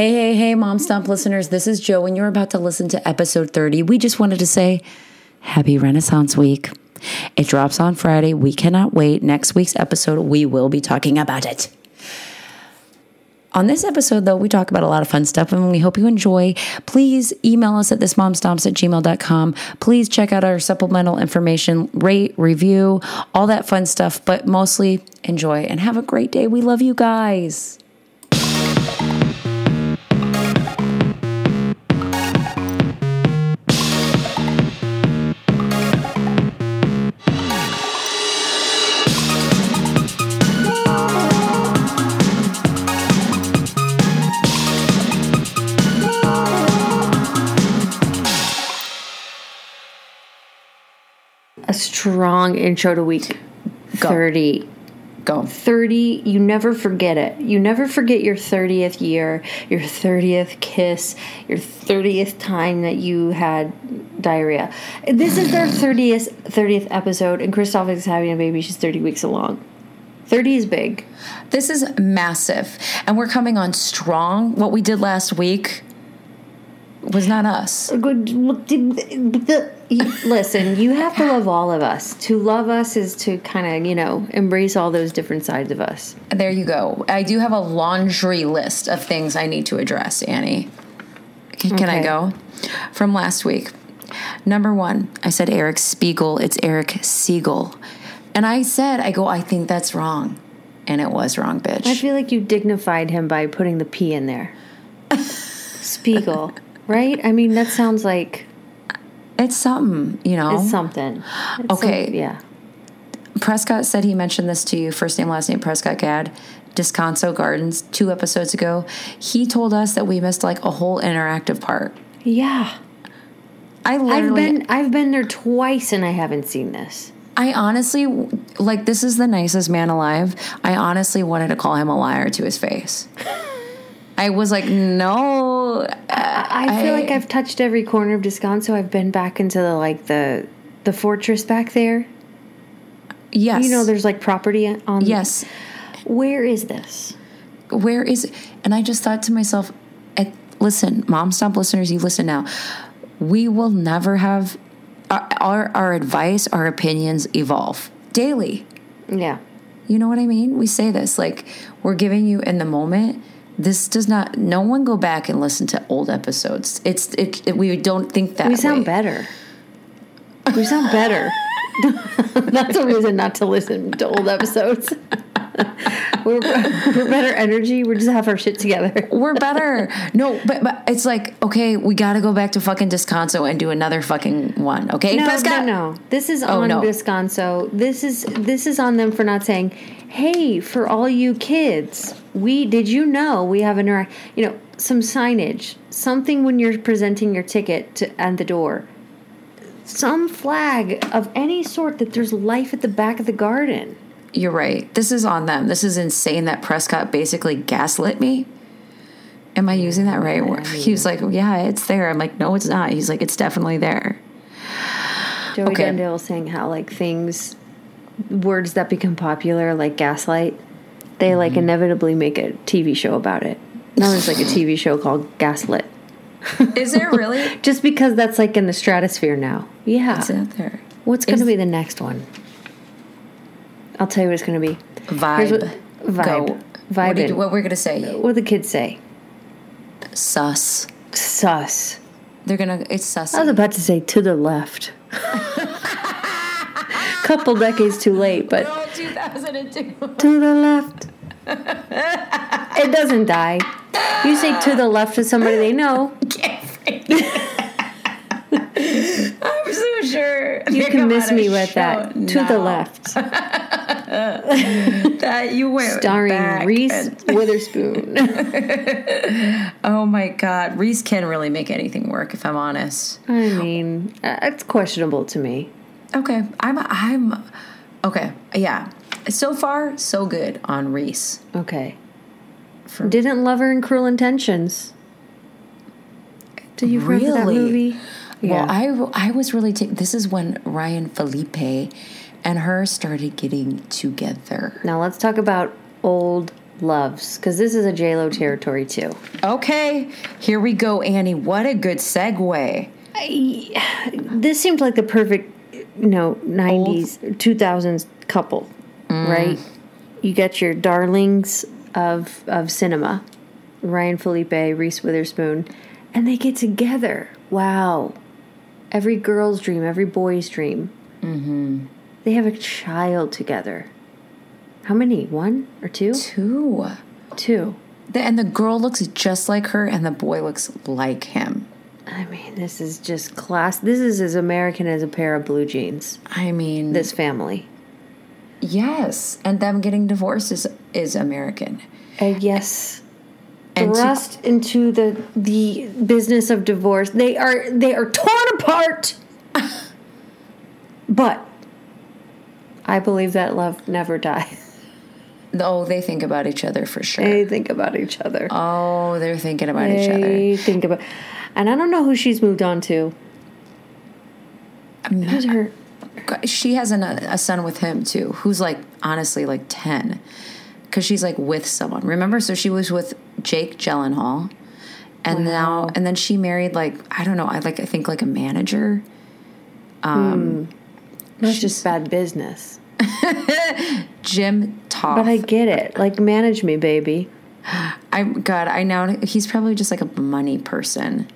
Hey, hey, hey, Mom Stomp listeners. This is Joe, and you're about to listen to episode 30. We just wanted to say happy Renaissance Week. It drops on Friday. We cannot wait. Next week's episode, we will be talking about it. On this episode, though, we talk about a lot of fun stuff and we hope you enjoy. Please email us at thismomstomps at gmail.com. Please check out our supplemental information, rate, review, all that fun stuff, but mostly enjoy and have a great day. We love you guys. Strong intro to week Go. 30. Go. 30, you never forget it. You never forget your 30th year, your 30th kiss, your 30th time that you had diarrhea. This is their 30th 30th episode and Kristoff is having a baby. She's 30 weeks along. 30 is big. This is massive. And we're coming on strong. What we did last week was not us. Good. Listen, you have to love all of us. To love us is to kind of, you know, embrace all those different sides of us. There you go. I do have a laundry list of things I need to address, Annie. Can, can I go? From last week. Number one, I said Eric Spiegel. It's Eric Siegel. And I said, I go, I think that's wrong. And it was wrong, bitch. I feel like you dignified him by putting the P in there. Spiegel, right? I mean, that sounds like it's something, you know. it's something. It's Okay. some- yeah. Prescott said he mentioned this to you, first name, last name, Prescott Gad, Descanso Gardens, two episodes ago. He told us that we missed like a whole interactive part. Yeah. I I've been I've been there twice and I haven't seen this. I honestly, like, this is the nicest man alive. I honestly wanted to call him a liar to his face. I was like, no. I feel like I've touched every corner of Descanso. I've been back into the like the the fortress back there. Yes. You know, there's like property on. Yes. Where is this? Where is it? And I just thought to myself, listen, Mom Stomp listeners, you listen now. We will never have our, our, our advice, our opinions evolve daily. Yeah. You know what I mean? We say this like we're giving you in the moment. This does not. No one go back and listen to old episodes. It's it. it- we don't think that We sound way. better. We sound better. That's a reason not to listen to old episodes. we're, we're better energy. We just have our shit together. We're better. no, but but it's like okay, we got to go back to fucking Descanso and do another fucking one. Okay, No, no, no. This is Oh, on no. Descanso. This is this is on them for not saying, "Hey, for all you kids, we did you know we have an interact, you know, some signage, something when you're presenting your ticket to at the door, some flag of any sort that there's life at the back of the garden." You're right. This is on them. This is insane that Prescott basically gaslit me. Am I using that right? word? he was like, "Yeah, it's there." I'm like, "No, it's not." He's like, "It's definitely there." Joey Okay. Saying how like things, words that become popular like gaslight, they like Mm-hmm. inevitably make a TV show about it. Now there's like a TV show called Gaslit. Is there really? Just because that's like in the stratosphere now. Yeah. It's out there. What's going to be the next one? I'll tell you what it's going to be. Vibe. What- vibe. Go. What, did, Vibin'. what we're gonna say? What do the kids say? Sus. Sus. They're gonna. It's sus. I was about to say to the left. Couple decades too late, but Oh, 2002. to the left. it doesn't die. You say to the left to somebody they know. I'm so sure You can miss me with that. To the left. That you went Starring Reese and- Witherspoon. oh my God, Reese can really make anything work. If I'm honest. I mean, uh, it's questionable to me. Okay, I'm. I'm. Okay, yeah. So far, so good on Reese. Okay. For- Didn't love her in Cruel Intentions. Do you remember that Really? movie? Well, I I was really. ta- this is when Ryan Phillippe and her started getting together. now let's talk about old loves because this is a J Lo territory too. Okay, here we go, Annie. What a good segue. This seemed like the perfect, know, nineties, two thousands couple, right? You get your darlings of of cinema, Ryan Phillippe, Reese Witherspoon, and they get together. Wow, every girl's dream, every boy's dream. Mm-hmm. They have a child together. How many? One or two? Two. Two. The- And the girl looks just like her, and the boy looks like him. I mean, this is just class. This is as American as a pair of blue jeans. I mean, This family. yes, and them getting divorced is is American. Uh, yes. And to- Thrust into the the business of divorce. They are they are torn apart. but I believe that love never dies. Oh, they think about each other for sure. They think about each other. Oh, they're thinking about each other. They think about, and I don't know who she's moved on to. Who's her? She has an, a son with him too, who's like honestly like ten, because she's like with someone. Remember, so she was with Jake Gyllenhaal, and now and then she married like I don't know, I like I think like a manager. Um, That's just bad business. Jim Toth. But I get it. Like manage me, baby. I God, I know he's probably just like a money person.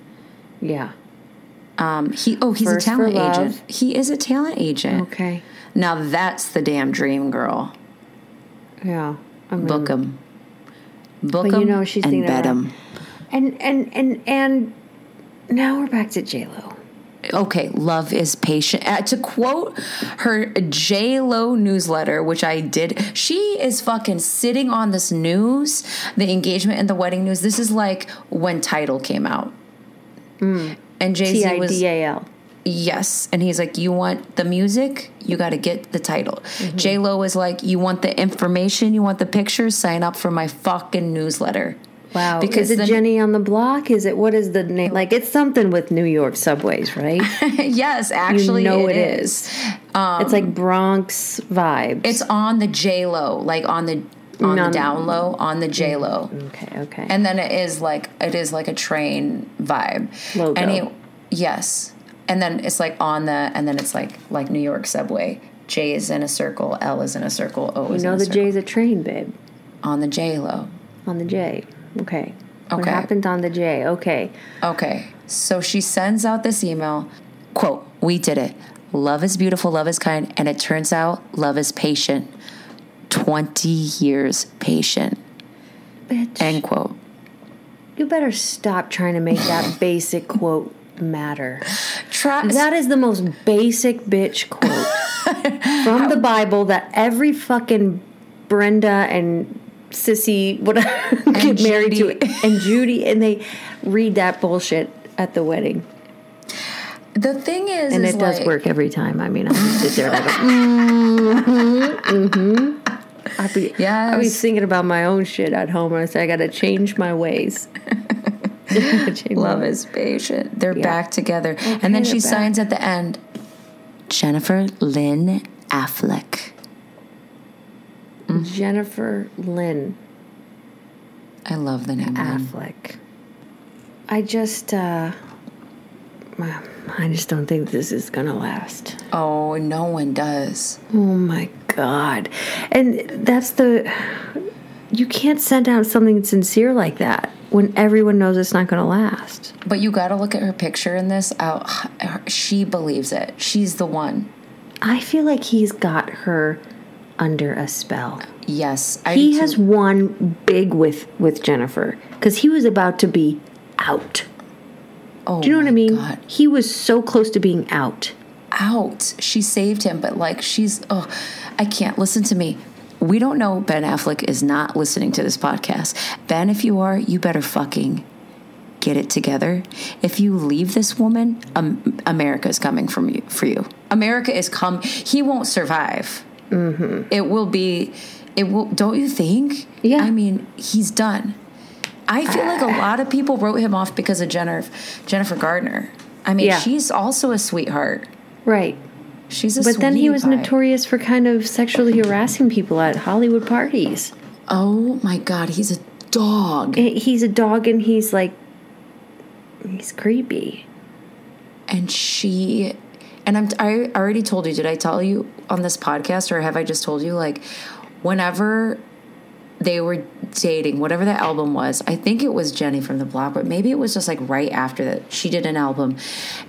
Yeah. Um, he oh he's First a talent agent. He is a talent agent. Okay. Now that's the damn dream girl. Yeah. I mean, Book him. Book him you know she's and bet him. And and and and now we're back to J Lo. Okay, love is patient. Uh, to quote her J Lo newsletter, which I did, she is fucking sitting on this news, the engagement and the wedding news. This is like when Tidal came out, and Jay Z was D A L. yes, and he's like, "You want the music? You got to get the Tidal." Mm-hmm. J Lo is like, "You want the information? You want the pictures? Sign up for my fucking newsletter." Wow. Because is it then- Jenny on the block? Is it what is the name? Like it's something with New York subways, right? yes, actually, know it it is. it's like Bronx vibes. It's on the J Lo, like on the on On- the down low, on the J Lo, okay, okay. and then it is like it is like a train vibe. Logo. And it, yes, and then it's like on the, and then it's like like New York subway. J is in a circle, L is in a circle, O you is know in a the J is a train, babe. on the J Lo. On the J. Okay. Okay. What happened on the J? Okay. Okay, so she sends out this email. Quote: We did it. Love is beautiful. Love is kind, and it turns out love is patient. Twenty years patient. Bitch. End quote. you better stop trying to make that basic quote matter. Try, That is the most basic bitch quote from the Bible that every fucking Brenda and Sissy whatever get married Judy. to, and Judy, and they read that bullshit at the wedding, the thing is, and is it does work every time. I mean, I just sit there and I go, mm-hmm, mm-hmm. I be, I be thinking about my own shit at home. I say I got to change my ways. Change Love ways. is patient. They're Yeah. back together. and then she back. signs at the end Jennifer Lynn Affleck. Jennifer Lynn. I love the name. Lynn. Affleck. I just, uh, I just don't think this is gonna last. Oh, no one does. Oh my god! And that's the, you can't send out something sincere like that when everyone knows it's not gonna last. But you got to look at her picture in this. Out, she believes it. She's the one. I feel like he's got her under a spell. Yes, I He has too. won big with with Jennifer because he was about to be out. Oh, Do you know what I mean? God. He was so close to being out. out. She saved him, but like she's oh, I can't listen to me. We don't know Ben Affleck is not listening to this podcast. Ben, if you are, you better fucking get it together. If you leave this woman, um, America is coming from you for you. America is come. He won't survive. Mm-hmm. It will be. It will. Don't you think? Yeah. I mean, he's done. I feel like a lot of people wrote him off because of Jennifer Jennifer Gardner. I mean, Yeah. she's also a sweetheart. Right. She's a sweetheart. But then he was pie. notorious for kind of sexually harassing people at Hollywood parties. Oh my god, he's a dog. Eh, he's a dog and he's like he's creepy. And she and I'm I already told you, did I tell you on this podcast or have I just told you like whenever they were dating, whatever the album was. I think it was Jenny from the Block, but maybe it was just like right after that. She did an album,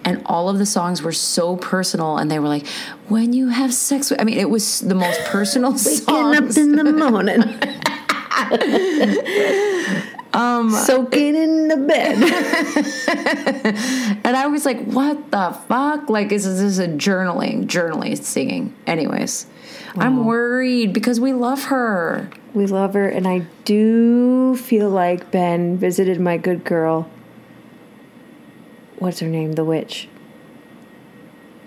and all of the songs were so personal, and they were like, "When you have sex with," I mean, it was the most personal Waking up in the morning. um, soaking in the bed. and I was like, "What the fuck? Like, is this a journaling, journaling, singing?" Anyways, I'm worried because we love her. We love her, and I do feel like Ben visited my good girl. What's her name? The witch.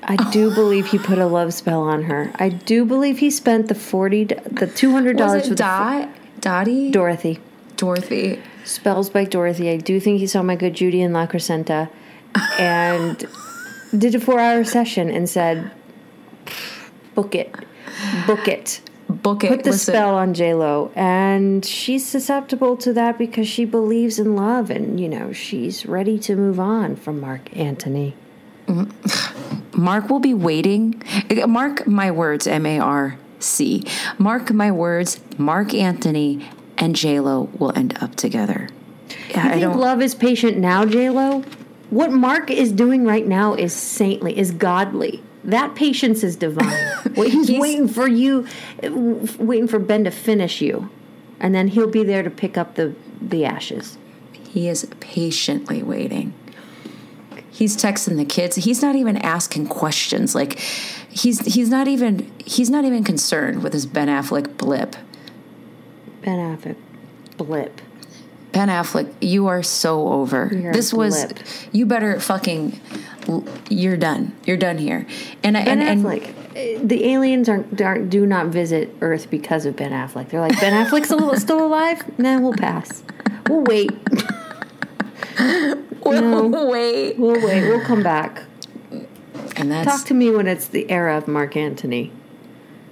I do believe he put a love spell on her. I do believe he spent the forty, the two hundred Was dollars it for the Dot, Dottie, Dorothy Dorothy? spells by Dorothy. I do think he saw my good Judy and La Crescenta, and did a four-hour session and said, "Book it, book it." Book it. put the Listen, spell on J Lo, and she's susceptible to that because she believes in love, and you know she's ready to move on from Marc Anthony. Mark will be waiting. Mark my words, M A R C. Mark my words, Marc Anthony and J Lo will end up together. Yeah, I, think love is patient now, J Lo. What Mark is doing right now is saintly, is godly. That patience is divine. He's, He's- waiting for you, waiting for Ben to finish you, and then he'll be there to pick up the the ashes. He is patiently waiting. He's texting the kids. He's not even asking questions. Like he's he's not even he's not even concerned with his Ben Affleck blip. Ben Affleck, blip. Ben Affleck, you are so over. You're this was you better fucking you're done. You're done here. And I Ben and, and Affleck. uh, the aliens aren't, aren't do not visit Earth because of Ben Affleck. They're like Ben Affleck's still, still alive. Nah, we'll pass. We'll wait. we'll wait. We'll wait. We'll come back. And that's Talk to me when it's the era of Marc Anthony.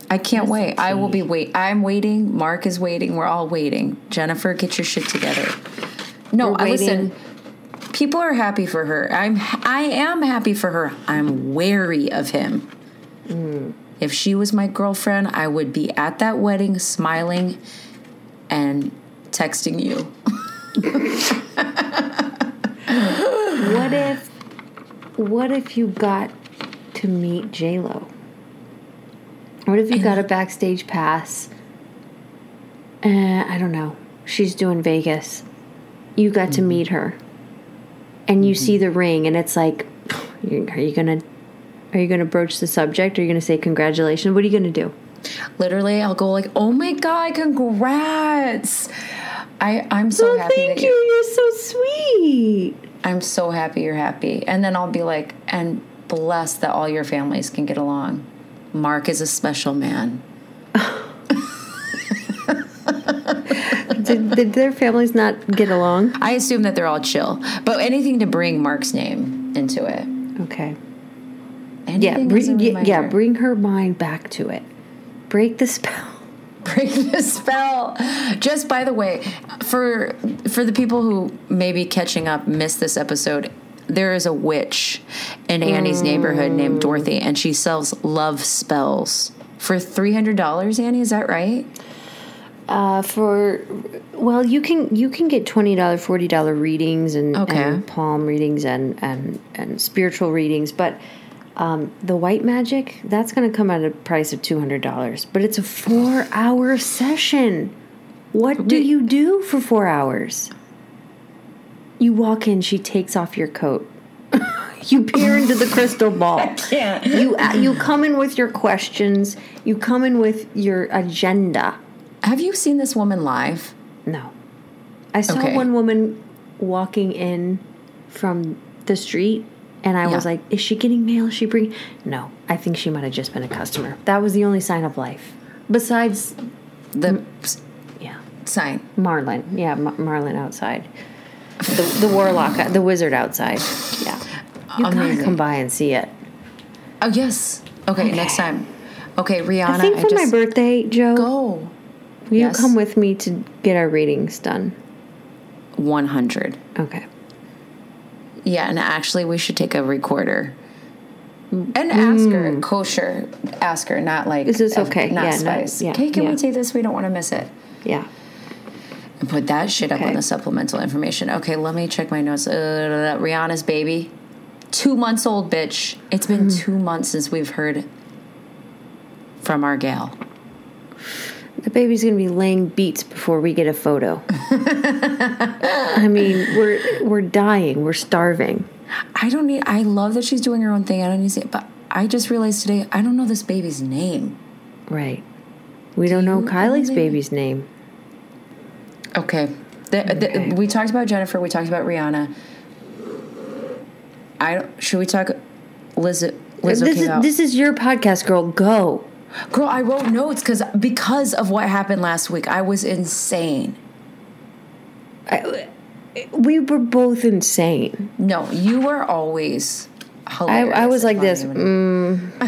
I can't wait. I will be wait. I'm waiting. Mark is waiting. We're all waiting. Jennifer, get your shit together. No, I listen. People are happy for her. I'm. I am happy for her. I'm wary of him. Mm. If she was my girlfriend, I would be at that wedding, smiling, and texting you. What if? What if you got to meet J Lo? What if you got a backstage pass? Uh, I don't know. She's doing Vegas. You got to meet her, and you see the ring, and it's like, are you gonna, are you gonna broach the subject? Are you gonna say congratulations? What are you gonna do? Literally, I'll go like, "Oh my god, congrats!" I I'm so oh, happy. thank you. You're so sweet. I'm so happy you're happy. And then I'll be like, and blessed that all your families can get along. Mark is a special man. did, did their families not get along? I assume that they're all chill, but anything to bring Mark's name into it. Okay. Yeah, Anything a bring, yeah, yeah, bring her mind back to it. Break the spell. break the spell. Just by the way, for for the people who may be catching up, missed this episode. There is a witch in Annie's neighborhood named Dorothy, and she sells love spells for three hundred dollars. Annie, is that right? Uh, for well, you can you can get twenty dollar, forty dollar readings and, Okay. and palm readings and and and spiritual readings, but um, the white magic that's going to come at a price of two hundred dollars. But it's a four hour session. What do you do for four hours? You walk in, she takes off your coat. you peer into the crystal ball. Yeah. You uh, you come in with your questions. You come in with your agenda. Have you seen this woman live? No. I saw Okay. one woman walking in from the street and I was like, is she getting mail? Is she bring No, I think she might have just been a customer. That was the only sign of life. Besides, The yeah, sign. Marlin. Yeah, Ma- Marlin outside. The, the warlock, the wizard outside. Yeah. You gotta come by and see it. Oh yes. Okay, next time. Okay, Rihanna. I think for my just birthday, Joe, go. Will Yes. you come with me to get our readings done? 100. Okay. Yeah, and actually, we should take a recorder and ask her kosher. Ask her, not like Mm. Is this okay? Not Yeah, spice. yeah, okay, can yeah. we take this? We don't want to miss it. Yeah. And put that shit up on the supplemental information. Okay, let me check my notes. Uh, Rihanna's baby, two months old, bitch. It's been Mm-hmm. two months since we've heard from our gal. The baby's gonna be laying beats before we get a photo. I mean, we're we're dying. We're starving. I don't need. I love that she's doing her own thing. I don't need to say, it, but I just realized today I don't know this baby's name. Right. We don't know know Kylie's the- baby's name. Okay. The, the, Okay. we talked about Jennifer. We talked about Rihanna. I should we talk Liz? Liz this is this is your podcast, girl. Go. Girl, I wrote notes because because of what happened last week, I was insane. I, we were both insane. No, you were always I, hilarious. I was like this. even- mm,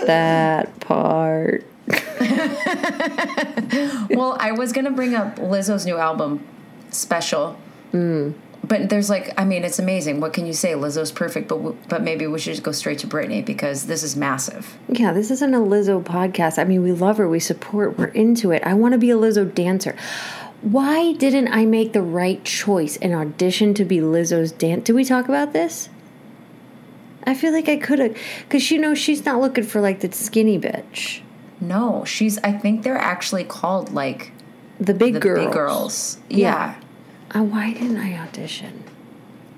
that part. Well, I was gonna bring up Lizzo's new album, Special. Hmm. But there's like, I mean, it's amazing. What can you say? Lizzo's perfect, but w- but maybe we should just go straight to Britney because this is massive. Yeah, this isn't a Lizzo podcast. I mean, we love her, we support, we're into it. I want to be a Lizzo dancer. Why didn't I make the right choice and audition to be Lizzo's dance? Did we talk about this? I feel like I could have, because you know she's not looking for like the skinny bitch, No, she's. I think they're actually called like the big the girls. big girls. Yeah. Yeah. Uh, why didn't I audition?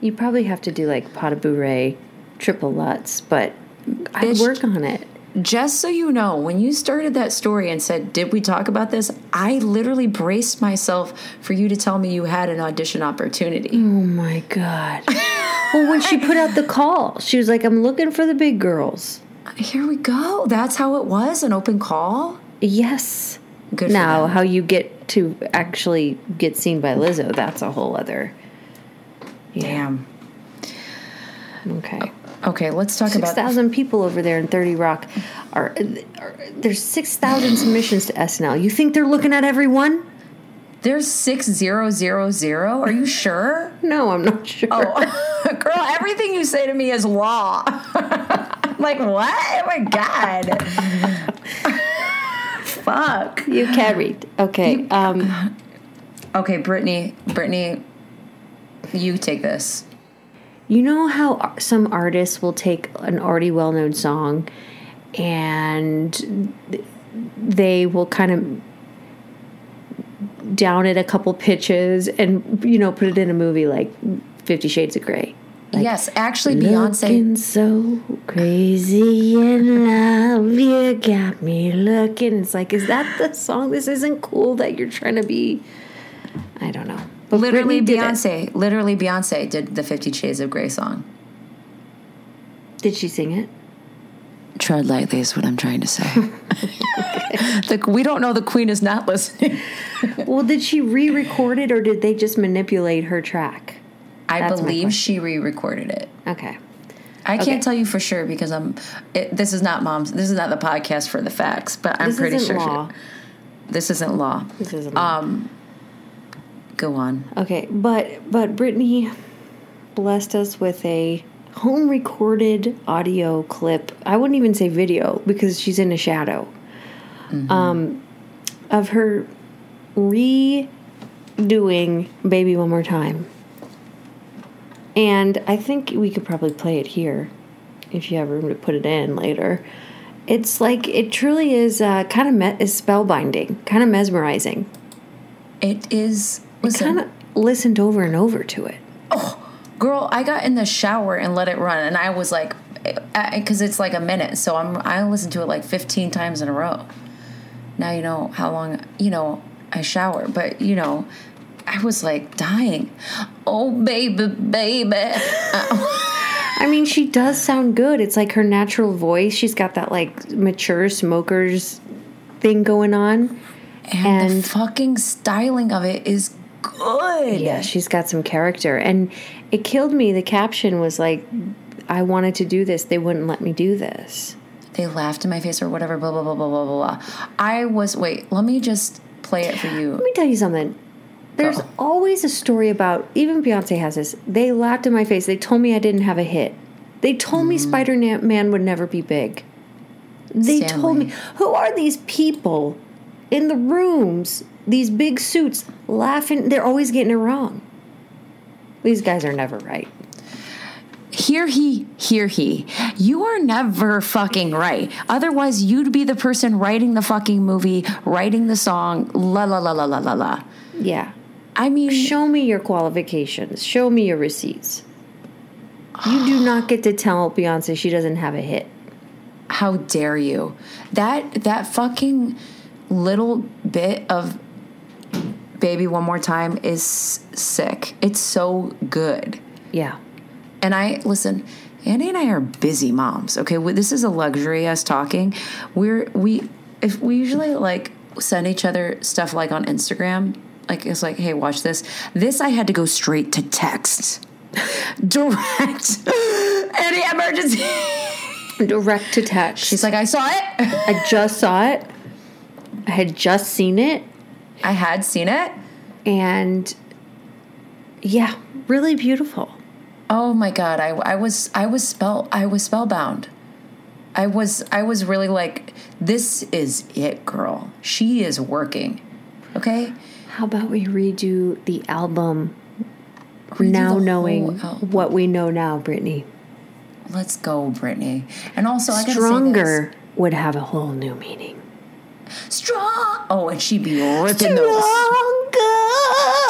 You probably have to do like pas de bourrée, triple Lutz, but I'd work on it. Just so you know, when you started that story and said, "Did we talk about this?" I literally braced myself for you to tell me you had an audition opportunity. Oh my god. well, when she put out the call, she was like, "I'm looking for the big girls." Here we go. That's how it was an open call. Yes. Good now, how you get to actually get seen by Lizzo, that's a whole other. Damn. Okay. Okay, let's talk Six about. thousand people over there in Thirty Rock are, are there's six thousand submissions to SNL. You think they're looking at everyone? There's six zero zero zero. Are you sure? No, I'm not sure. Oh, girl, everything you say to me is law. Like what? Oh my god. Fuck. You carried. Okay. Um, Okay, Britney. Britney, you take this. you know how some artists will take an already well-known song and they will kind of down it a couple pitches and you know put it in a movie like 50 shades of gray yes, actually, Beyonce. looking so crazy in love you got me looking it's like is that the song this isn't cool that you're trying to be i don't know but Literally, Britney. Beyonce. Literally, Beyonce did the Fifty Shades of Grey song. did she sing it Tread lightly is what I'm trying to say. the, we don't know the queen is not listening. Well, did she re-record it or did they just manipulate her track? I That's believe she re-recorded it. Okay. I Okay. can't tell you for sure because I'm. It, this is not mom's. This is not the podcast for the facts, but I'm This pretty sure. she- this isn't law. This isn't. Law. Um, go on. okay, but but Britney blessed us with a home recorded audio clip. I wouldn't even say video because she's in a shadow. Um, of her redoing "Baby One More Time," and I think we could probably play it here if you have room to put it in later. It's like it truly is uh, kind of me- is spellbinding, kind of mesmerizing. It is. Listen, Kind of listened over and over to it. Oh, girl, I got in the shower and let it run, and I was like, because it's like a minute, so I'm. I listened to it like 15 times in a row. Now you know how long you know I shower, but you know, I was like dying. Oh baby, baby. I mean, she does sound good. It's like her natural voice. She's got that like mature smokers thing going on. and, And- the fucking styling of it is good. Yeah, she's got some character. And it killed me. The caption was like, I wanted to do this. They wouldn't let me do this. they laughed in my face or whatever, blah, blah, blah, blah, blah, blah, blah. I was, wait, let me just play it for you. Let me tell you something. There's Girl. always a story about, even Beyonce has this. They laughed in my face. They told me I didn't have a hit. They told me mm. Spider Man would never be big. They told me, who are these people in the rooms, these big suits, laughing? They're always getting it wrong. These guys are never right. Hear he, hear he. You are never fucking right. Otherwise, you'd be the person writing the fucking movie, writing the song, la la la la la la la. Yeah. I mean, Show me your qualifications. Show me your receipts. You do not get to tell Beyonce she doesn't have a hit. how dare you? That that fucking little bit of baby one more time is sick. It's so good. Yeah. And I listen, Annie and I are busy moms. Okay, this is a luxury. Us talking, we're we if we usually like send each other stuff like on Instagram. Like it's like, hey, watch this. This I had to go straight to text, direct. Any emergency. Direct to text. She's like, I saw it. I just saw it. I had just seen it. I had seen it. And yeah, really beautiful. Oh my god, I, I was I was spell I was spellbound. I was I was really like this is it girl. She is working. Okay? How about we redo the album Redo now the knowing album. what we know now, Britney? Let's go, Britney. And also Stronger would have a whole new meaning. Strong Oh, and she'd be ripping those. Stronger!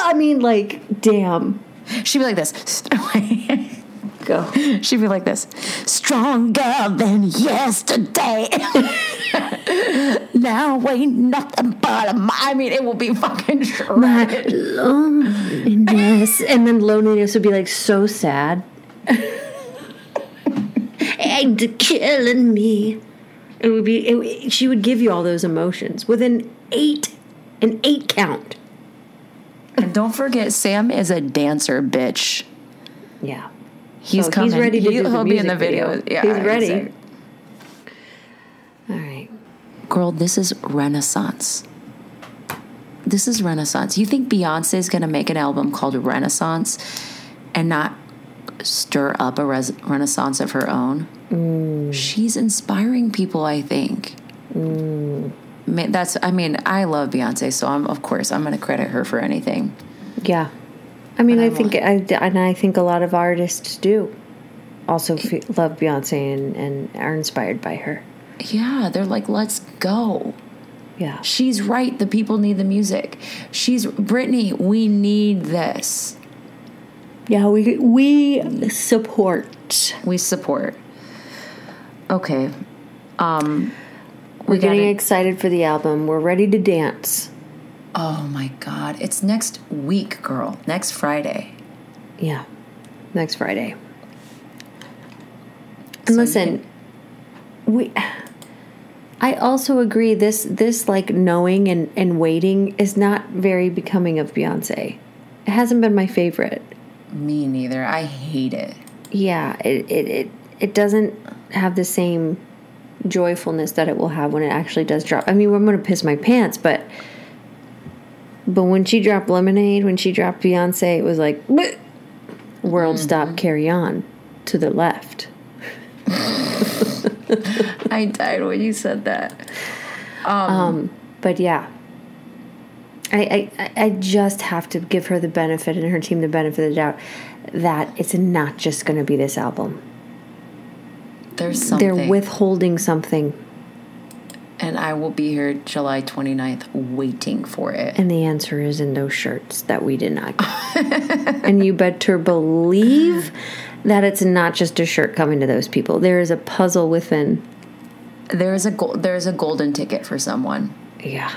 I mean, like, damn. She'd be like this. Go. She'd be like this. Stronger than yesterday. now ain't nothing but a mi- I mean, it will be fucking shredded. loneliness. and then loneliness would be like so sad. and killing me. It would be. It, she would give you all those emotions with an eight, an eight count. And don't forget, Sam is a dancer, bitch. Yeah, He's So coming. He's ready to he, do He'll be in the video. video. Yeah, he's ready. exactly. All right. Girl, this is Renaissance. This is Renaissance. You think Beyonce is going to make an album called Renaissance and not stir up a res- renaissance of her own? She's inspiring people, I think. Ma- That's. I mean, I love Beyonce, so I'm of course I'm going to credit her for anything. Yeah, I mean, I I'm think, I, and I think a lot of artists do also love Beyonce and, and are inspired by her. Yeah, they're like, let's go. Yeah, She's right. The people need the music. She's Britney. We need this. yeah, we we support. We support. Okay. Um, We're getting gotta- excited for the album. We're ready to dance. Oh my God! It's next week, girl. Next Friday. Yeah, next Friday. And So you listen, we. I also agree. This this like knowing and and waiting is not very becoming of Beyonce. It hasn't been my favorite. Me neither. I hate it. Yeah, it it it, it doesn't have the same joyfulness that it will have when it actually does drop. I mean, I'm gonna piss my pants, but but when she dropped Lemonade, when she dropped Beyonce, it was like "Bleh." world mm-hmm. stop, carry on to the left. I died when you said that. Um, um, but yeah. I, I, I just have to give her the benefit and her team the benefit of the doubt that it's not just going to be this album. There's something. They're withholding something, and I will be here July 29th waiting for it. and the answer is in those shirts that we did not get. and you better believe that it's not just a shirt coming to those people. There is a puzzle within. There is a gol- there is a golden ticket for someone. Yeah,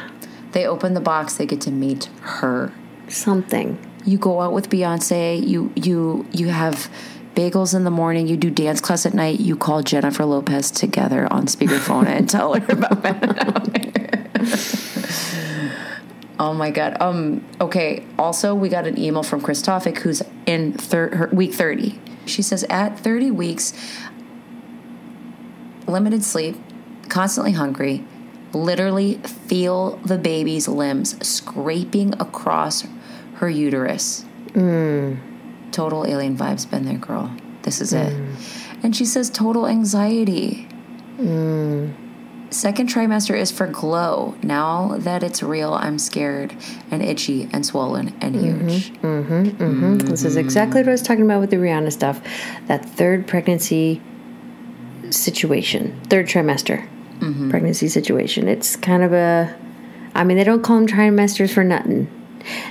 They open the box. They get to meet her. something. you go out with Beyonce, you you you have bagels in the morning, you do dance class at night, you call Jennifer Lopez together on speakerphone and tell her about that. oh my god. Um okay, also we got an email from Chris Toffick who's in thir- her week 30. She says at 30 weeks limited sleep, constantly hungry, literally feel the baby's limbs scraping across her uterus. Total alien vibes, been there, girl. This is it. Mm. And she says total anxiety. Mm. Second trimester is for glow. Now that it's real, I'm scared and itchy and swollen and mm-hmm. huge. Mm-hmm. Mm-hmm. This is exactly what I was talking about with the Rihanna stuff. That third pregnancy situation, third trimester pregnancy situation. It's kind of a, I mean, they don't call them trimesters for nothing.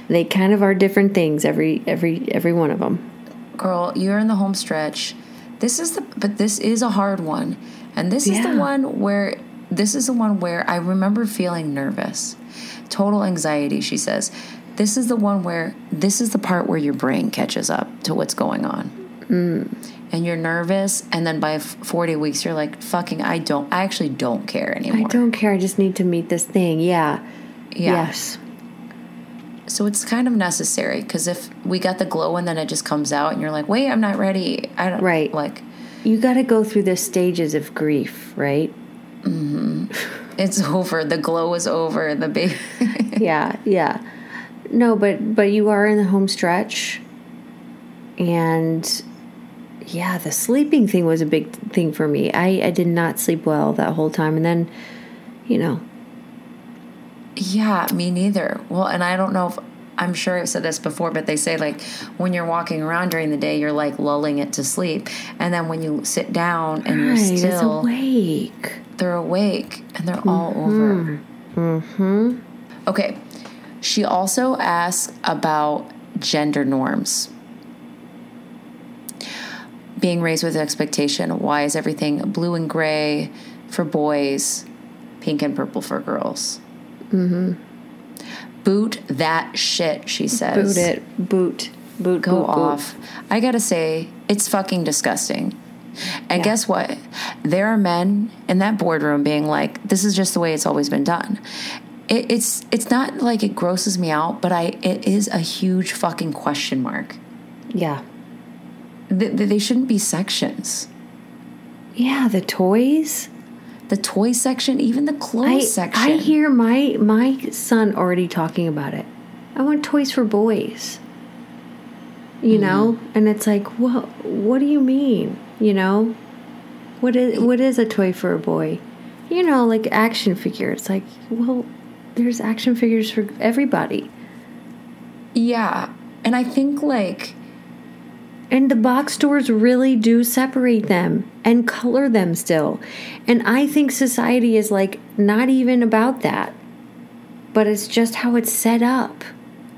They kind of are different things. Every every every one of them. Girl, you're in the home stretch. This is the but this is a hard one. And this is the one where this is the one where I remember feeling nervous. Total anxiety, she says. This is the one where this is the part where your brain catches up to what's going on. Mm. And you're nervous, and then by 40 weeks, you're like, fucking, I don't, I actually don't care anymore. I don't care. I just need to meet this thing. Yeah. Yeah. Yes. So it's kind of necessary because if we got the glow and then it just comes out and you're like, wait, I'm not ready. I don't Right. like You got to go through the stages of grief, right? Mm-hmm. it's over. The glow is over. The baby. yeah, yeah. No, but but you are in the home stretch, and yeah, the sleeping thing was a big thing for me. I I did not sleep well that whole time, and then, you know, yeah, me neither. Well, and I don't know if I'm sure I've said this before, but they say like when you're walking around during the day, you're like lulling it to sleep, and then when you sit down and you're right, it's still, awake. they're awake and they're all over. Mm-hmm. Okay. She also asks about gender norms. Being raised with expectation. Why is everything blue and gray for boys, pink and purple for girls? Mm-hmm. Boot that shit, she says. Boot it, boot, boot, Go boot, boot. off. I gotta say, it's fucking disgusting. And guess what? There are men in that boardroom being like, "This is just the way it's always been done." It, it's it's not like it grosses me out, but I it is a huge fucking question mark. Yeah, Th- th- they shouldn't be sections. yeah. The toys. The toy section, even the clothes I section. I hear my my son already talking about it. I want toys for boys. You mm-hmm. know, and it's like, what? What do you mean? You know, what is what is a toy for a boy? You know, like action figure. It's like, well, there's action figures for everybody, yeah, and I think like and the box stores really do separate them and color them still. And I think society is like not even about that, but it's just how it's set up.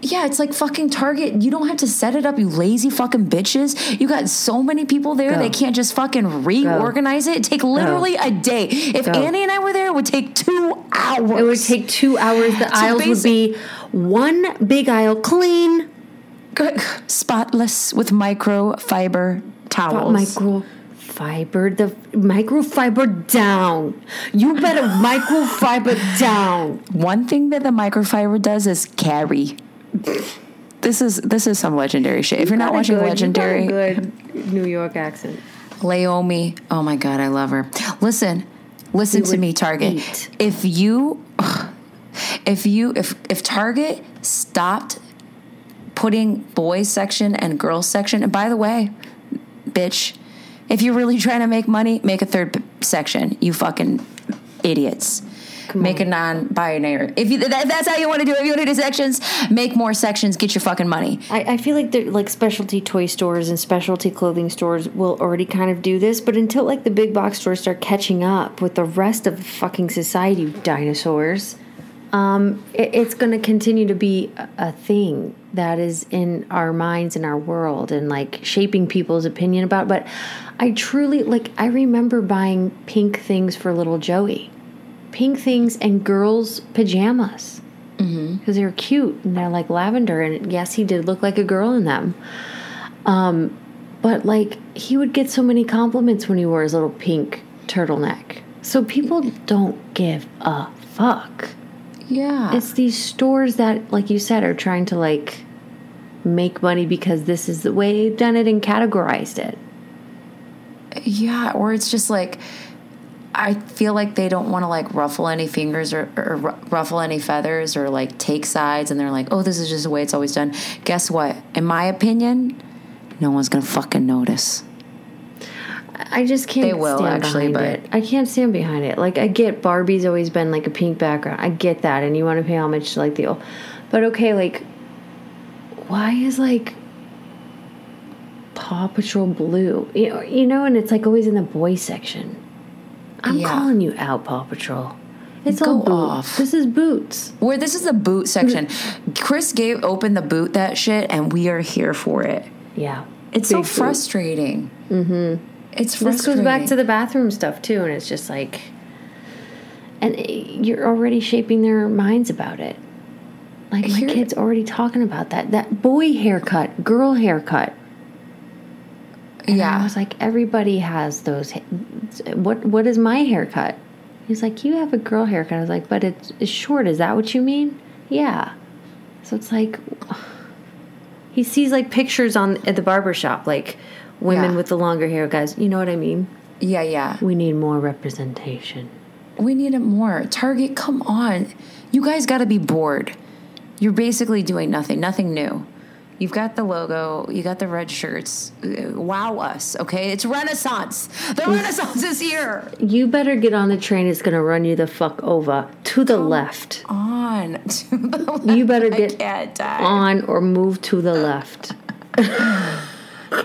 Yeah, it's like fucking Target. You don't have to set it up, you lazy fucking bitches. You got so many people there, Go. they can't just fucking reorganize it. It take literally a day. If Go. Annie and I were there, it would take two hours. It would take two hours. The aisles would be one big aisle clean, spotless with microfiber towels. microfiber the microfiber down. You better microfiber down. One thing that the microfiber does is carry. This is this is some legendary shit. If you're not watching good- you got a Legendary, good New York accent. Leiomy. Oh my god, I love her. Listen, listen We to me, Target. eat. If you, if you, if if Target stopped putting boys section and girls section, and by the way, bitch, if you're really trying to make money, make a third section. You fucking idiots. make a non-binary. If you, that, that's how you want to do it. If you want to do sections, make more sections. Get your fucking money. I, I feel like like specialty toy stores and specialty clothing stores will already kind of do this, but until like the big box stores start catching up with the rest of fucking society, dinosaurs, um, it, it's going to continue to be a, a thing that is in our minds and our world and like shaping people's opinion about. But I truly like. I remember buying pink things for little Joey, pink things and girls' pajamas because they were cute and they're like lavender and yes he did look like a girl in them um but like he would get so many compliments when he wore his little pink turtleneck so people don't give a fuck Yeah. it's these stores that like you said are trying to like make money because this is the way they've done it and categorized it Yeah, or it's just like I feel like they don't want to like ruffle any fingers or, or ruffle any feathers or like take sides, and they're like, "Oh, this is just the way it's always done." Guess what? In my opinion, no one's gonna fucking notice. I just can't They will, stand actually, behind but- it. I can't stand behind it. Like I get Barbie's always been like a pink background. I get that and you want to pay homage to like the old but okay, like why is like Paw Patrol blue? You know, you know, and it's like always in the boy section. I'm Yeah. calling you out, Paw Patrol. It's Go all off. This is boots. Where this is the boot section. Chris gave opened the boot that shit, and we are here for it. Yeah. It's so Big boot. frustrating. Mm-hmm. It's. This goes back to the bathroom stuff too, and it's just like, and you're already shaping their minds about it. Like my Here- kid's already talking about that. That boy haircut, girl haircut. And I was like, everybody has those. What What is my haircut? He's like, you have a girl haircut. I was like, but it's, it's short. Is that what you mean? Yeah. So it's like, he sees like pictures on at the barber shop, like women Yeah. with the longer hair, guys. You know what I mean? Yeah, yeah. We need more representation. We need it more. Target, come on. You guys got to be bored. You're basically doing nothing, nothing new. You've got the logo, you got the red shirts. Uh, Wow us, okay? It's Renaissance. The Renaissance is here. You better get on the train. It's gonna run you the fuck over to the left. On to the left. You better get on or move to the left.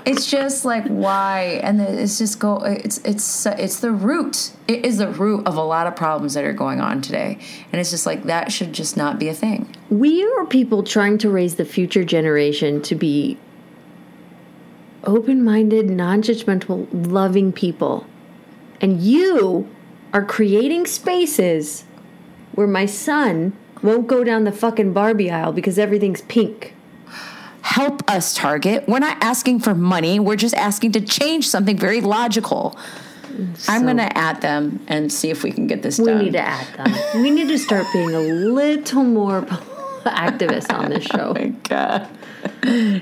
It's just like why, and it's just go. It's it's it's the root. It is the root of a lot of problems that are going on today, and it's just like that should just not be a thing. We are people trying to raise the future generation to be open minded, non judgmental, loving people. And you are creating spaces where my son won't go down the fucking Barbie aisle because everything's pink. Help us target. We're not asking for money. We're just asking to change something very logical. I'm gonna add them and see if we can get this We done. We need to add them. we need to start being a little more activist on this oh show. my god.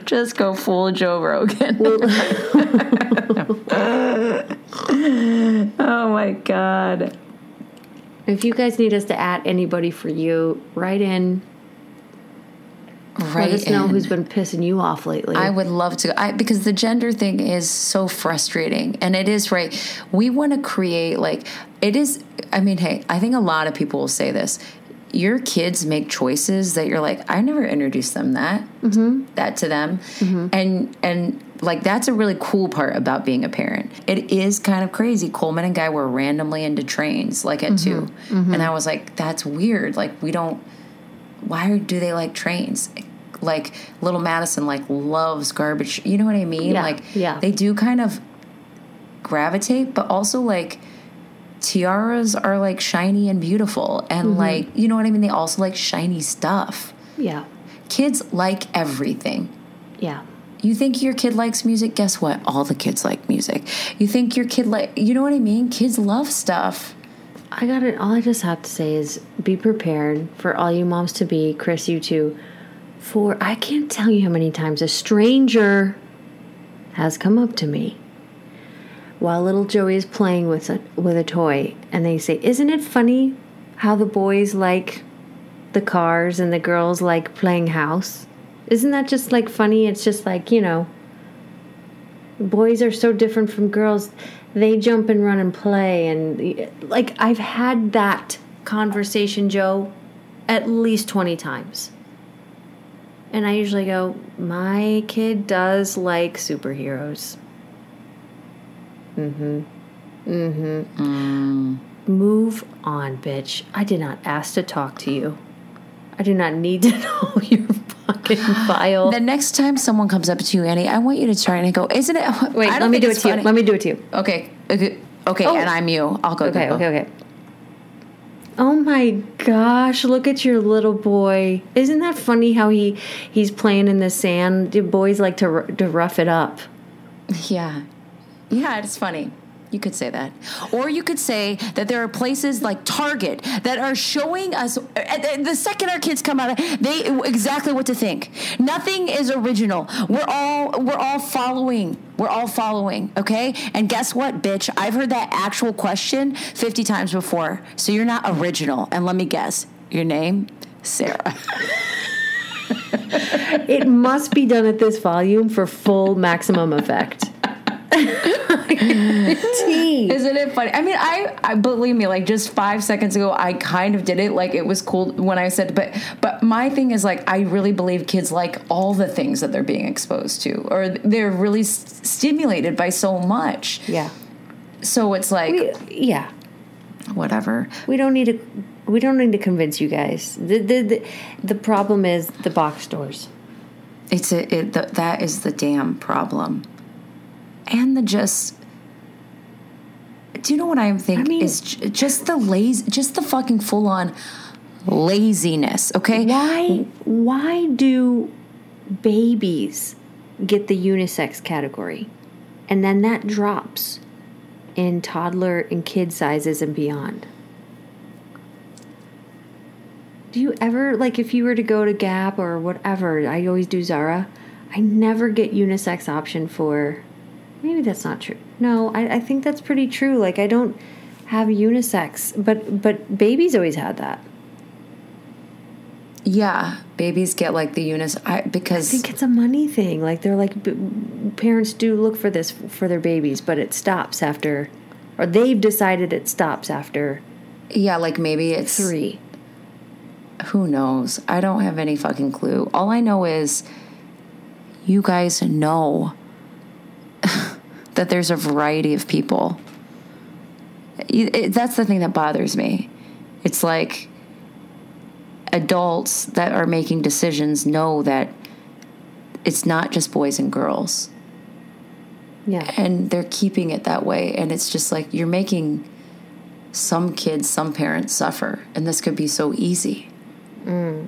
Just go full joe rogan. Oh my god. If you guys need us to add anybody for you, write in. Right Let us know who's been pissing you off lately. I would love to, I, because the gender thing is so frustrating, and it is right. We want to create like it is. I mean, hey, I think a lot of people will say this. Your kids make choices that you're like, I never introduced them that mm-hmm. that to them, mm-hmm. and and like that's a really cool part about being a parent. It is kind of crazy. Coleman and Guy were randomly into trains like at 2 mm-hmm. and I was like, that's weird. Like we don't why do they like trains? Like little Madison like loves garbage. You know what I mean? Yeah, like yeah. they do kind of gravitate, but also like tiaras are like shiny and beautiful and Mm-hmm. like you know what I mean? They also like shiny stuff. yeah, Kids like everything. yeah. You think your kid likes music? Guess what? All the kids like music. You think your kid like you know what I mean? Kids love stuff. I got it. All I just have to say is be prepared for all you moms to be, Chris, you too. For I can't tell you how many times a stranger has come up to me while little Joey is playing with a with a toy, and they say, "Isn't it funny how the boys like the cars and the girls like playing house? Isn't that just like funny? It's just like you know." boys are so different from girls they jump and run and play and like i've had that conversation joe at least 20 times and i usually go my kid does like superheroes mm-hmm mm-hmm move on bitch i did not ask to talk to you i do not need to know your fucking file The next time someone comes up to you, Annie, I want you to try and go, isn't it? wait let me do it to you let me do it to you Okay. Okay. Okay. Oh. And I'm you. I'll go. Okay, okay, okay. Oh my gosh, look at your little boy. Isn't that funny how he he's playing in the sand? The boys like to to rough it up. Yeah. Yeah, it's funny. You could say that. Or you could say that there are places like Target that are showing us the second our kids come out they exactly what to think. Nothing is original. We're all we're all following. We're all following, okay? And guess what, bitch? I've heard that actual question 50 times before. So you're not original. And let me guess. Your name? Sarah. it must be done at this volume for full maximum effect. Isn't it funny? I mean, I, I believe me, like just five seconds ago, I kind of did it. Like it was cool when I said, but but my thing is like I really believe kids like all the things that they're being exposed to, or they're really st- stimulated by so much. Yeah. So it's like, we, yeah, whatever. We don't need to. We don't need to convince you guys. The the the, the problem is the box stores. It's a it, the, that is the damn problem, and the just do you know what I'm thinking? I mean, is just the lazy, just the fucking full on laziness. Okay, why why do babies get the unisex category, and then that drops in toddler and kid sizes and beyond? Do you ever like if you were to go to Gap or whatever? I always do Zara. I never get unisex option for. Maybe that's not true. No, I, I think that's pretty true. Like I don't have unisex, but but babies always had that. Yeah, babies get like the unis I, because I think it's a money thing. Like they're like b- parents do look for this for their babies, but it stops after, or they've decided it stops after. Yeah, like maybe it's three. Who knows? I don't have any fucking clue. All I know is you guys know that there's a variety of people. It, that's the thing that bothers me. It's like adults that are making decisions know that it's not just boys and girls. Yeah. And they're keeping it that way. And it's just like you're making some kids, some parents suffer. And this could be so easy. Mm.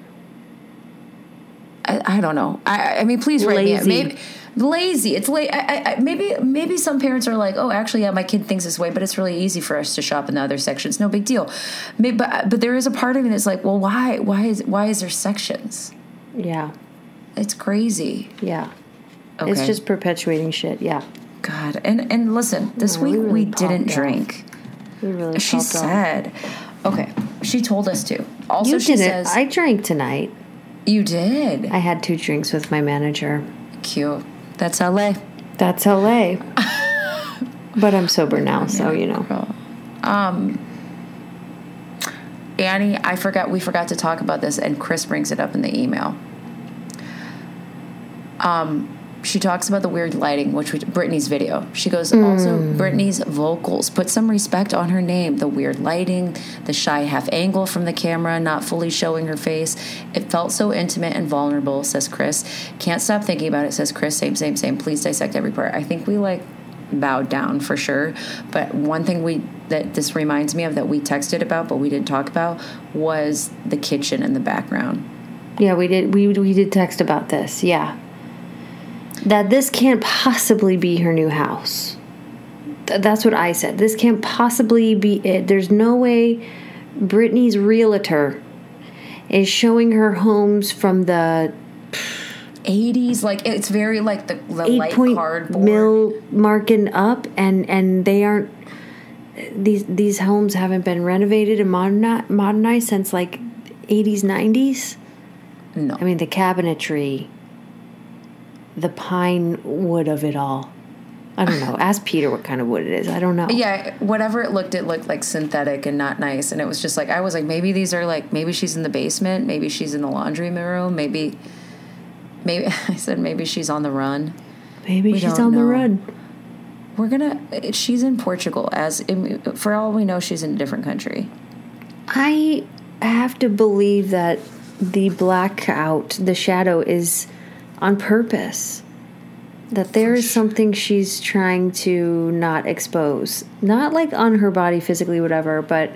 I, I don't know. I, I mean, please write Lazy. me. Maybe lazy. It's late. I, I, maybe maybe some parents are like, oh, actually, yeah, my kid thinks this way, but it's really easy for us to shop in the other sections. No big deal. Maybe, but but there is a part of me that's like, well, why why is why is there sections? Yeah, it's crazy. Yeah, okay. it's just perpetuating shit. Yeah. God, and and listen, this week we, really we didn't off. drink. We really. She said, off. okay. She told us to. Also, you she didn't. says I drank tonight. You did. I had two drinks with my manager. Cute. That's LA. That's LA. but I'm sober now, so you know. Um, Annie, I forgot we forgot to talk about this, and Chris brings it up in the email. Um, she talks about the weird lighting, which was Britney's video. She goes, mm. also Britney's vocals. Put some respect on her name. The weird lighting, the shy half angle from the camera, not fully showing her face. It felt so intimate and vulnerable, says Chris. Can't stop thinking about it, says Chris. Same, same, same. Please dissect every part. I think we like bowed down for sure. But one thing we that this reminds me of that we texted about but we didn't talk about was the kitchen in the background. Yeah, we did we we did text about this. Yeah that this can't possibly be her new house. Th- that's what I said. This can't possibly be it. There's no way Britney's realtor is showing her homes from the 80s like it's very like the, the light cardboard mil marking up and and they aren't these these homes haven't been renovated and modernized, modernized since like 80s 90s no i mean the cabinetry the pine wood of it all. I don't know. Ask Peter what kind of wood it is. I don't know. Yeah, whatever it looked, it looked like synthetic and not nice. And it was just like I was like, maybe these are like maybe she's in the basement, maybe she's in the laundry room, maybe, maybe I said maybe she's on the run. Maybe we she's on know. the run. We're gonna. She's in Portugal. As for all we know, she's in a different country. I have to believe that the blackout, the shadow, is on purpose. That there is something she's trying to not expose. Not like on her body physically, whatever, but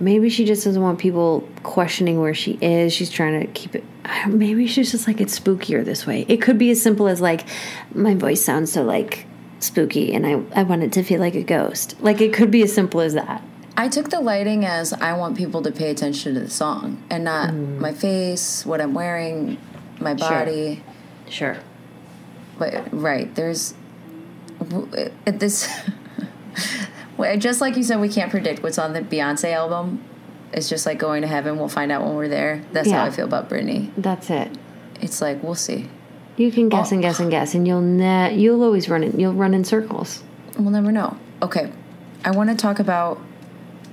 maybe she just doesn't want people questioning where she is. She's trying to keep it. Maybe she's just like, it's spookier this way. It could be as simple as like, my voice sounds so like spooky and I, I want it to feel like a ghost. Like it could be as simple as that. I took the lighting as I want people to pay attention to the song and not mm. my face, what I'm wearing, my body. Sure. But right, there's this. just like you said, we can't predict what's on the Beyonce album. It's just like going to heaven. We'll find out when we're there. That's Yeah. how I feel about Britney. That's it. It's like we'll see. You can guess Oh. and guess and guess and you'll ne- you'll always run it you'll run in circles. We'll never know. Okay, I want to talk about.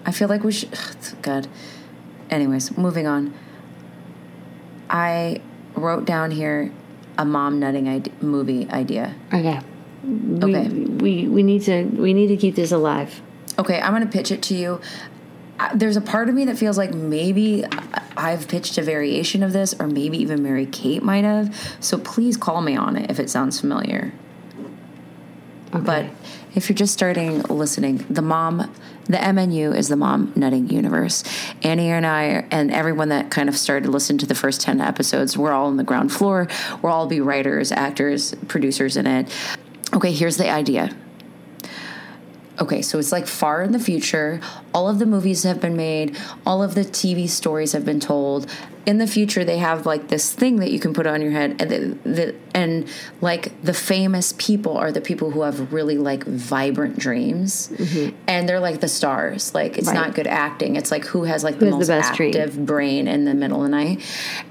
I feel like we should. God. Anyways, moving on. I wrote down here a mom nutting movie idea. Okay. We, Okay. we we need to we need to keep this alive. Okay, I'm to pitch it to you. I- There's a part of me that feels like maybe I've pitched a variation of this, or maybe even Mary Kate might have. So please call me on it if it sounds familiar. Okay. But if you're just starting listening, the mom, the MNU is the mom nutting universe. Annie and I, and everyone that kind of started to listen to the first 10 episodes, we're all on the ground floor. We'll all be writers, actors, producers in it. Okay, here's the idea. Okay, so it's like far in the future. All of the movies have been made, all of the TV stories have been told. In the future, they have like this thing that you can put on your head, and the, the, and like the famous people are the people who have really like vibrant dreams, mm-hmm. and they're like the stars. Like it's Right. not good acting. It's like who has like the the most dream? active brain in the middle of the night,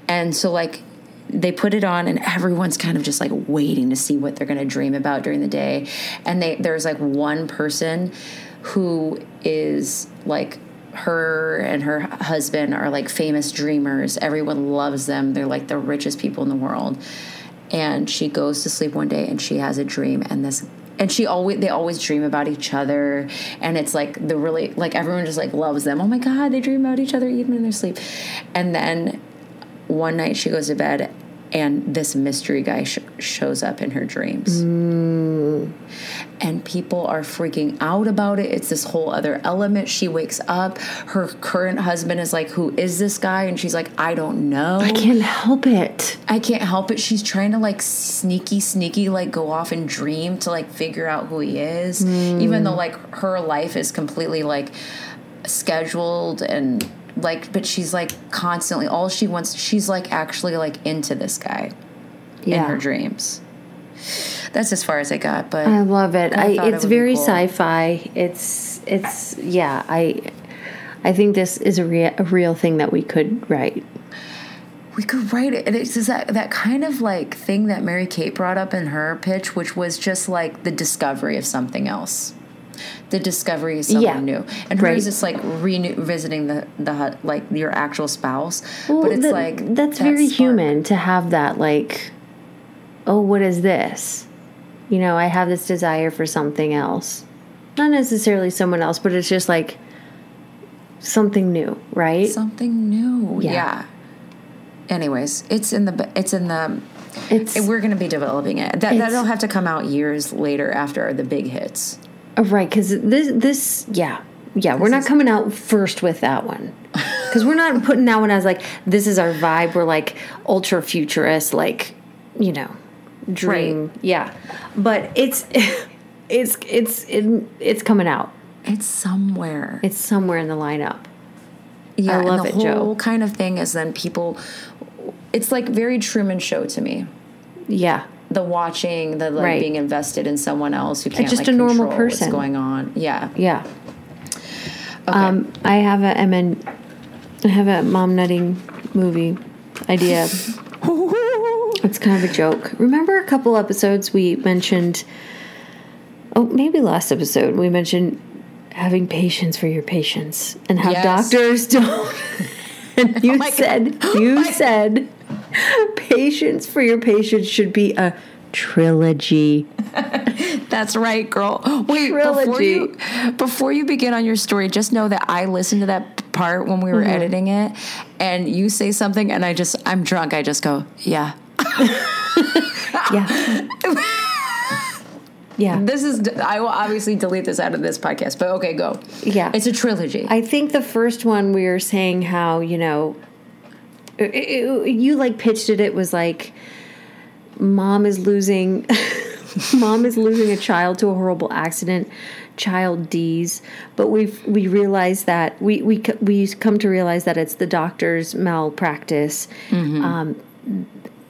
and so like they put it on and everyone's kind of just like waiting to see what they're going to dream about during the day. And they there's like one person who is like her and her husband are like famous dreamers. Everyone loves them. They're like the richest people in the world. And she goes to sleep one day and she has a dream and this and she always they always dream about each other. And it's like the really like everyone just like loves them. Oh my god they dream about each other even in their sleep and then one night she goes to bed and this mystery guy sh- shows up in her dreams. Mm. And people are freaking out about it. It's this whole other element. She wakes up. Her current husband is like who is this guy? And she's like i don't know. I can't help it. I can't help it. She's trying to like sneaky, sneaky, like go off and dream to like figure out who he is, even though mm. like her life is completely like scheduled and like, but she's like constantly all she wants. She's like actually like into this guy Yeah. in her dreams. That's as far as I got, but I love it. I I, thought it it's very cool. sci-fi. It's it's yeah. I I think this is a, rea- a real thing that we could write. we could write it. And it's just that that kind of like thing that Mary Kate brought up in her pitch, which was just like the discovery of something else, the discovery of someone Yeah. new. And Right. hers is like revisiting the the like your actual spouse, Well, but it's like that's that very spark. human to have that like, oh, what is this? You know, I have this desire for something else, not necessarily someone else, but it's just like something new, right? something new. Yeah. Yeah. Anyways, it's in the it's in the. It's We're going to be developing it. That that'll have to come out years later after the big hits. Oh, right because this this yeah yeah we're not coming out first with that one because we're not putting that one as like this is our vibe. We're like ultra futurist, like you know, dream. Yeah, but it's it's it's it, it's coming out. It's somewhere. It's somewhere in the lineup. Yeah, I love it, the Joe. whole kind of thing is then people. It's like very Truman Show to me. Yeah, The watching, the like Right. being invested in someone else who can't just like, a normal person. What's going on? Yeah. yeah. Okay. Um, I have a MN, I have a mom nutting movie idea. It's kind of a joke. Remember a couple episodes we mentioned? Oh, maybe last episode we mentioned having patience for your patients and how Yes. doctors don't. and you my God. said you said patience for your patients should be a trilogy. That's right, girl. Wait, before Trilogy. you before you begin on your story, just know that I listened to that part when we were Mm-hmm. editing it, and you say something, and I just I'm drunk. I just go, yeah. Yeah. yeah. This is I will obviously delete this out of this podcast, but okay, go. Yeah. It's a trilogy. I think the first one we were saying how you know it- it- you like pitched it. It was like mom is losing Mom is losing a child to a horrible accident. Child D's, but we've we realize that we we we come to realize that it's the doctor's malpractice. Um,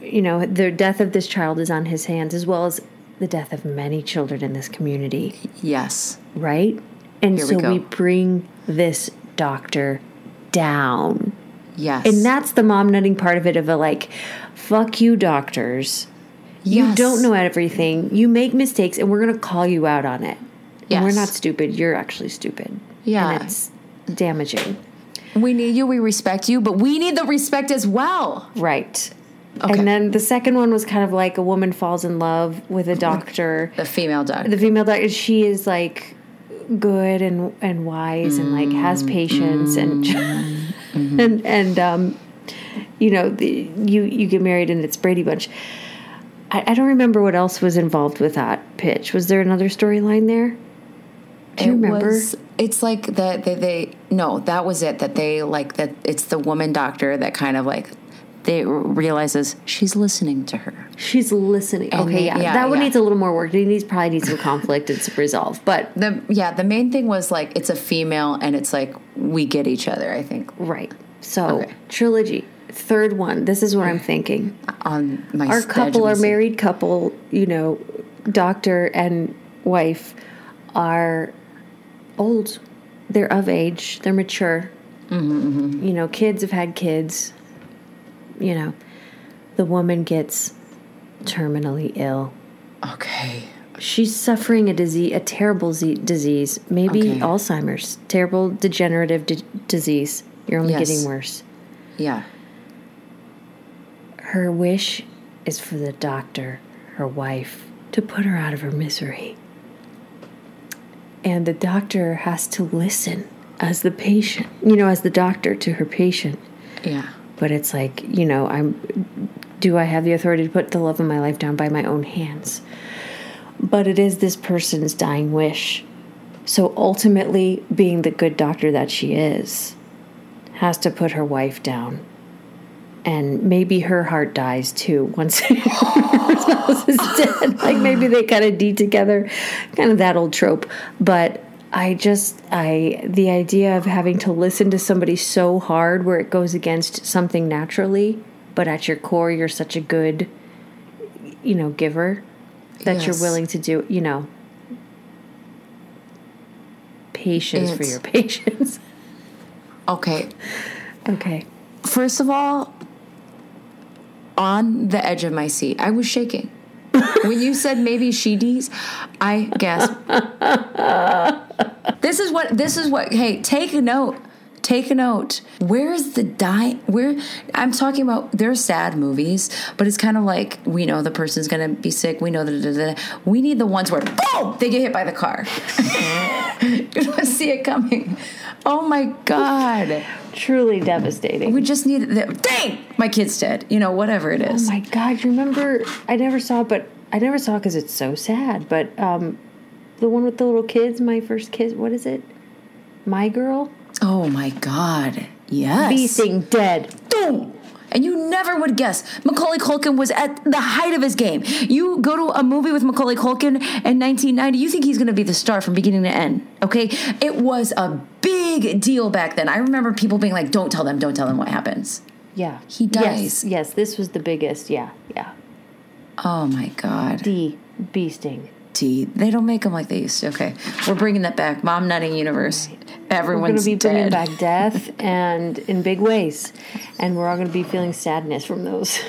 you know, the death of this child is on his hands, as well as the death of many children in this community Yes. right? And Here we so go. we, bring this doctor down. Yes. And that's the mom nutting part of it of a like, fuck you, doctors. You Yes. don't know everything. You make mistakes and we're going to call you out on it. And we're not stupid. You're actually stupid. Yeah. And it's damaging. we need you, we respect you, but we need the respect as well. Right. Okay. And then the second one was kind of like a woman falls in love with a doctor. The female doctor. the female doctor she is like good and and wise and like has mm. patience and mm. mm-hmm. and and um you know the, you you get married and it's Brady Bunch. I, I don't remember what else was involved with that pitch. Was there another storyline there? Do you It remember? was- it's like that they, they no, that was it. That they like that it's the woman doctor that kind of like they realizes she's listening to her. She's listening. And Okay, they- yeah, yeah, that one yeah. needs a little more work. It needs probably needs some conflict and some resolve. But The yeah, the main thing was like it's a female and it's like we get each other. I think right. So Okay. trilogy, third one. This is what I'm thinking. on my our couple, our married couple, you know, doctor and wife are old. They're of age. They're mature. Mm-hmm, You know, kids have had kids. You know, the woman gets terminally ill. Okay. She's suffering a disease, a terrible z- disease, maybe Okay. Alzheimer's, terrible degenerative di- disease. You're only Yes. getting worse. Yeah. Her wish is for the doctor, her wife, to put her out of her misery. And the doctor has to listen as the patient, you know, as the doctor to her patient. Yeah. But it's like, you know, I'm do I have the authority to put the love of my life down by my own hands? But it is this person's dying wish. So ultimately, being the good doctor that she is, has to put her wife down. And maybe her heart dies too once her spouse is dead. Like maybe they kind of D together, kind of that old trope. But I just, I, the idea of having to listen to somebody so hard where it goes against something naturally, but at your core, you're such a good, you know, giver that you're willing to do, you know, patience for your patience. Okay. okay. First of all, on the edge of my seat, I was shaking. When you said maybe she D's, I gasped. this is what this is what hey, take a note. Take a note. Where is the die? Where I'm talking about, they're sad movies, but it's kind of like we know the person's gonna be sick. We know that we need the ones where boom they get hit by the car. you don't see it coming. Oh my god. Truly devastating. We just need the dang. My kid's dead. You know, whatever it is. Oh my god! You remember? I never saw, it, but I never saw because it's so sad. But um, the one with the little kids, my first kiss. What is it? My girl. Oh my god. Yes. Bee Sting dead. Boom. And you never would guess Macaulay Culkin was at the height of his game. You go to a movie with Macaulay Culkin in 1990, you think he's going to be the star from beginning to end. Okay? It was a big deal back then. I remember people being like, don't tell them, don't tell them what happens. Yeah. He dies. Yes. Yes. This was the biggest. Yeah. Yeah. Oh my God. D. Bee Sting. D. They don't make them like they used to. Okay. We're bringing that back. Mom nutting universe. Everyone's We're going to be bringing dead. back death and in big ways, and we're all going to be feeling sadness from those.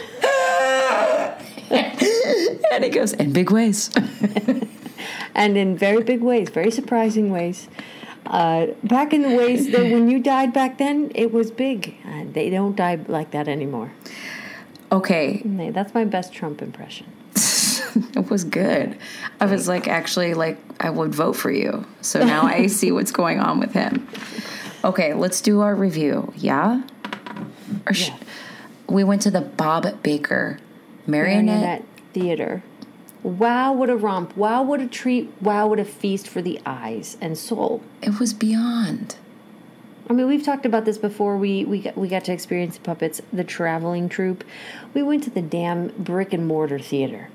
And it goes in big ways. and in very big ways, very surprising ways. Uh, back in the ways that when you died back then, it was big. Uh, they don't die like that anymore. okay. That's my best Trump impression. It was good. I was like, actually, like, I would vote for you. So now I see what's going on with him. Okay, let's do our review. Yeah? Or sh- Yeah. We went to the Bob Baker Marionette. Marionette Theater. Wow, what a romp. Wow, what a treat. Wow, what a feast for the eyes and soul. It was beyond. I mean, we've talked about this before. We we got, we got to experience the puppets, the traveling troupe. We went to the damn brick and mortar theater.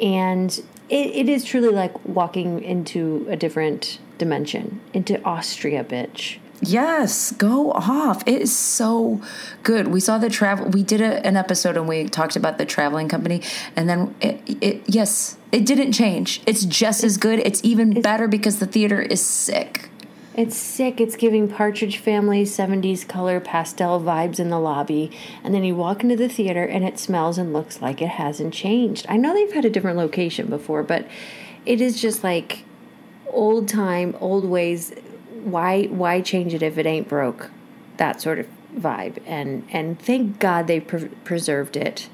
And it, it is truly like walking into a different dimension, into Austria, bitch. Yes, go off. It is so good. We saw the travel. We did a, an episode and we talked about the traveling company, and then it, it yes, it didn't change. It's just as good. It's even better because the theater is sick. It's sick. It's giving Partridge Family 70s color pastel vibes in the lobby. And then you walk into the theater and it smells and looks like it hasn't changed. I know they've had a different location before, but it is just like old time, old ways. Why why change it if it ain't broke? That sort of vibe. And and thank God they pre- preserved it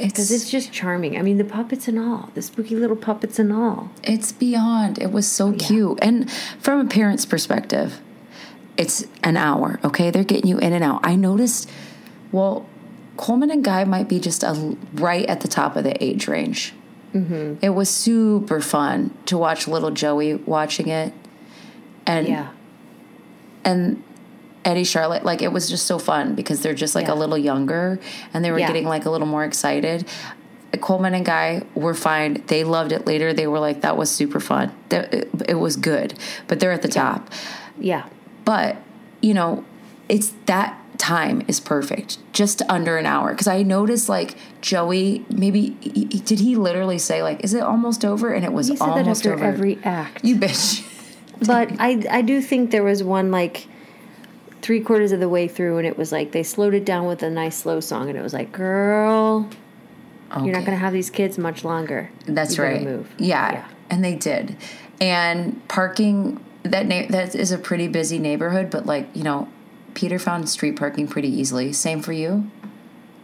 because It's it's just charming. I mean, the puppets and all, the spooky little puppets and all. it's beyond. It was so cute. And from a parent's perspective, it's an hour. Okay, they're getting you in and out. I noticed. Well, Coleman and Guy might be just a right at the top of the age range. Mm-hmm. It was super fun to watch little Joey watching it, and Yeah. and Eddie Charlotte, like it was just so fun because they're just like Yeah. a little younger and they were Yeah. getting like a little more excited. Coleman and Guy were fine. They loved it later. They were like, that was super fun. It, was good, but they're at the top. Yeah. But, you know, it's that time is perfect, just under an hour. Because I noticed like Joey, maybe, he- did he literally say, like, is it almost over? And it was He said that almost after over. every act. you bitch. but I I do think there was one like three quarters of the way through, and it was like they slowed it down with a nice slow song, and it was like, girl, you're not gonna have these kids much longer. That's You right. Move. Yeah. and they did. And parking that na- that is a pretty busy neighborhood, but like you know, Peter found street parking pretty easily. Same for you.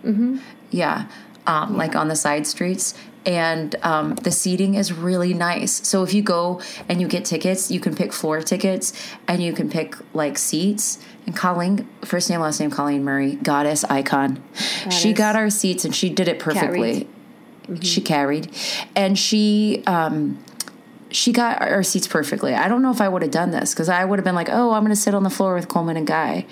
Mm-hmm. Yeah, um, like on the side streets. And um, the seating is really nice. So if you go and you get tickets, you can pick floor tickets and you can pick like seats. And Colleen, first name, last name, Colleen Murray, goddess icon. She got our seats and she did it perfectly. Carried. she carried. And she um she got our seats perfectly. I don't know if i would have done this because i would have been like oh i'm going to sit on the floor with coleman and guy.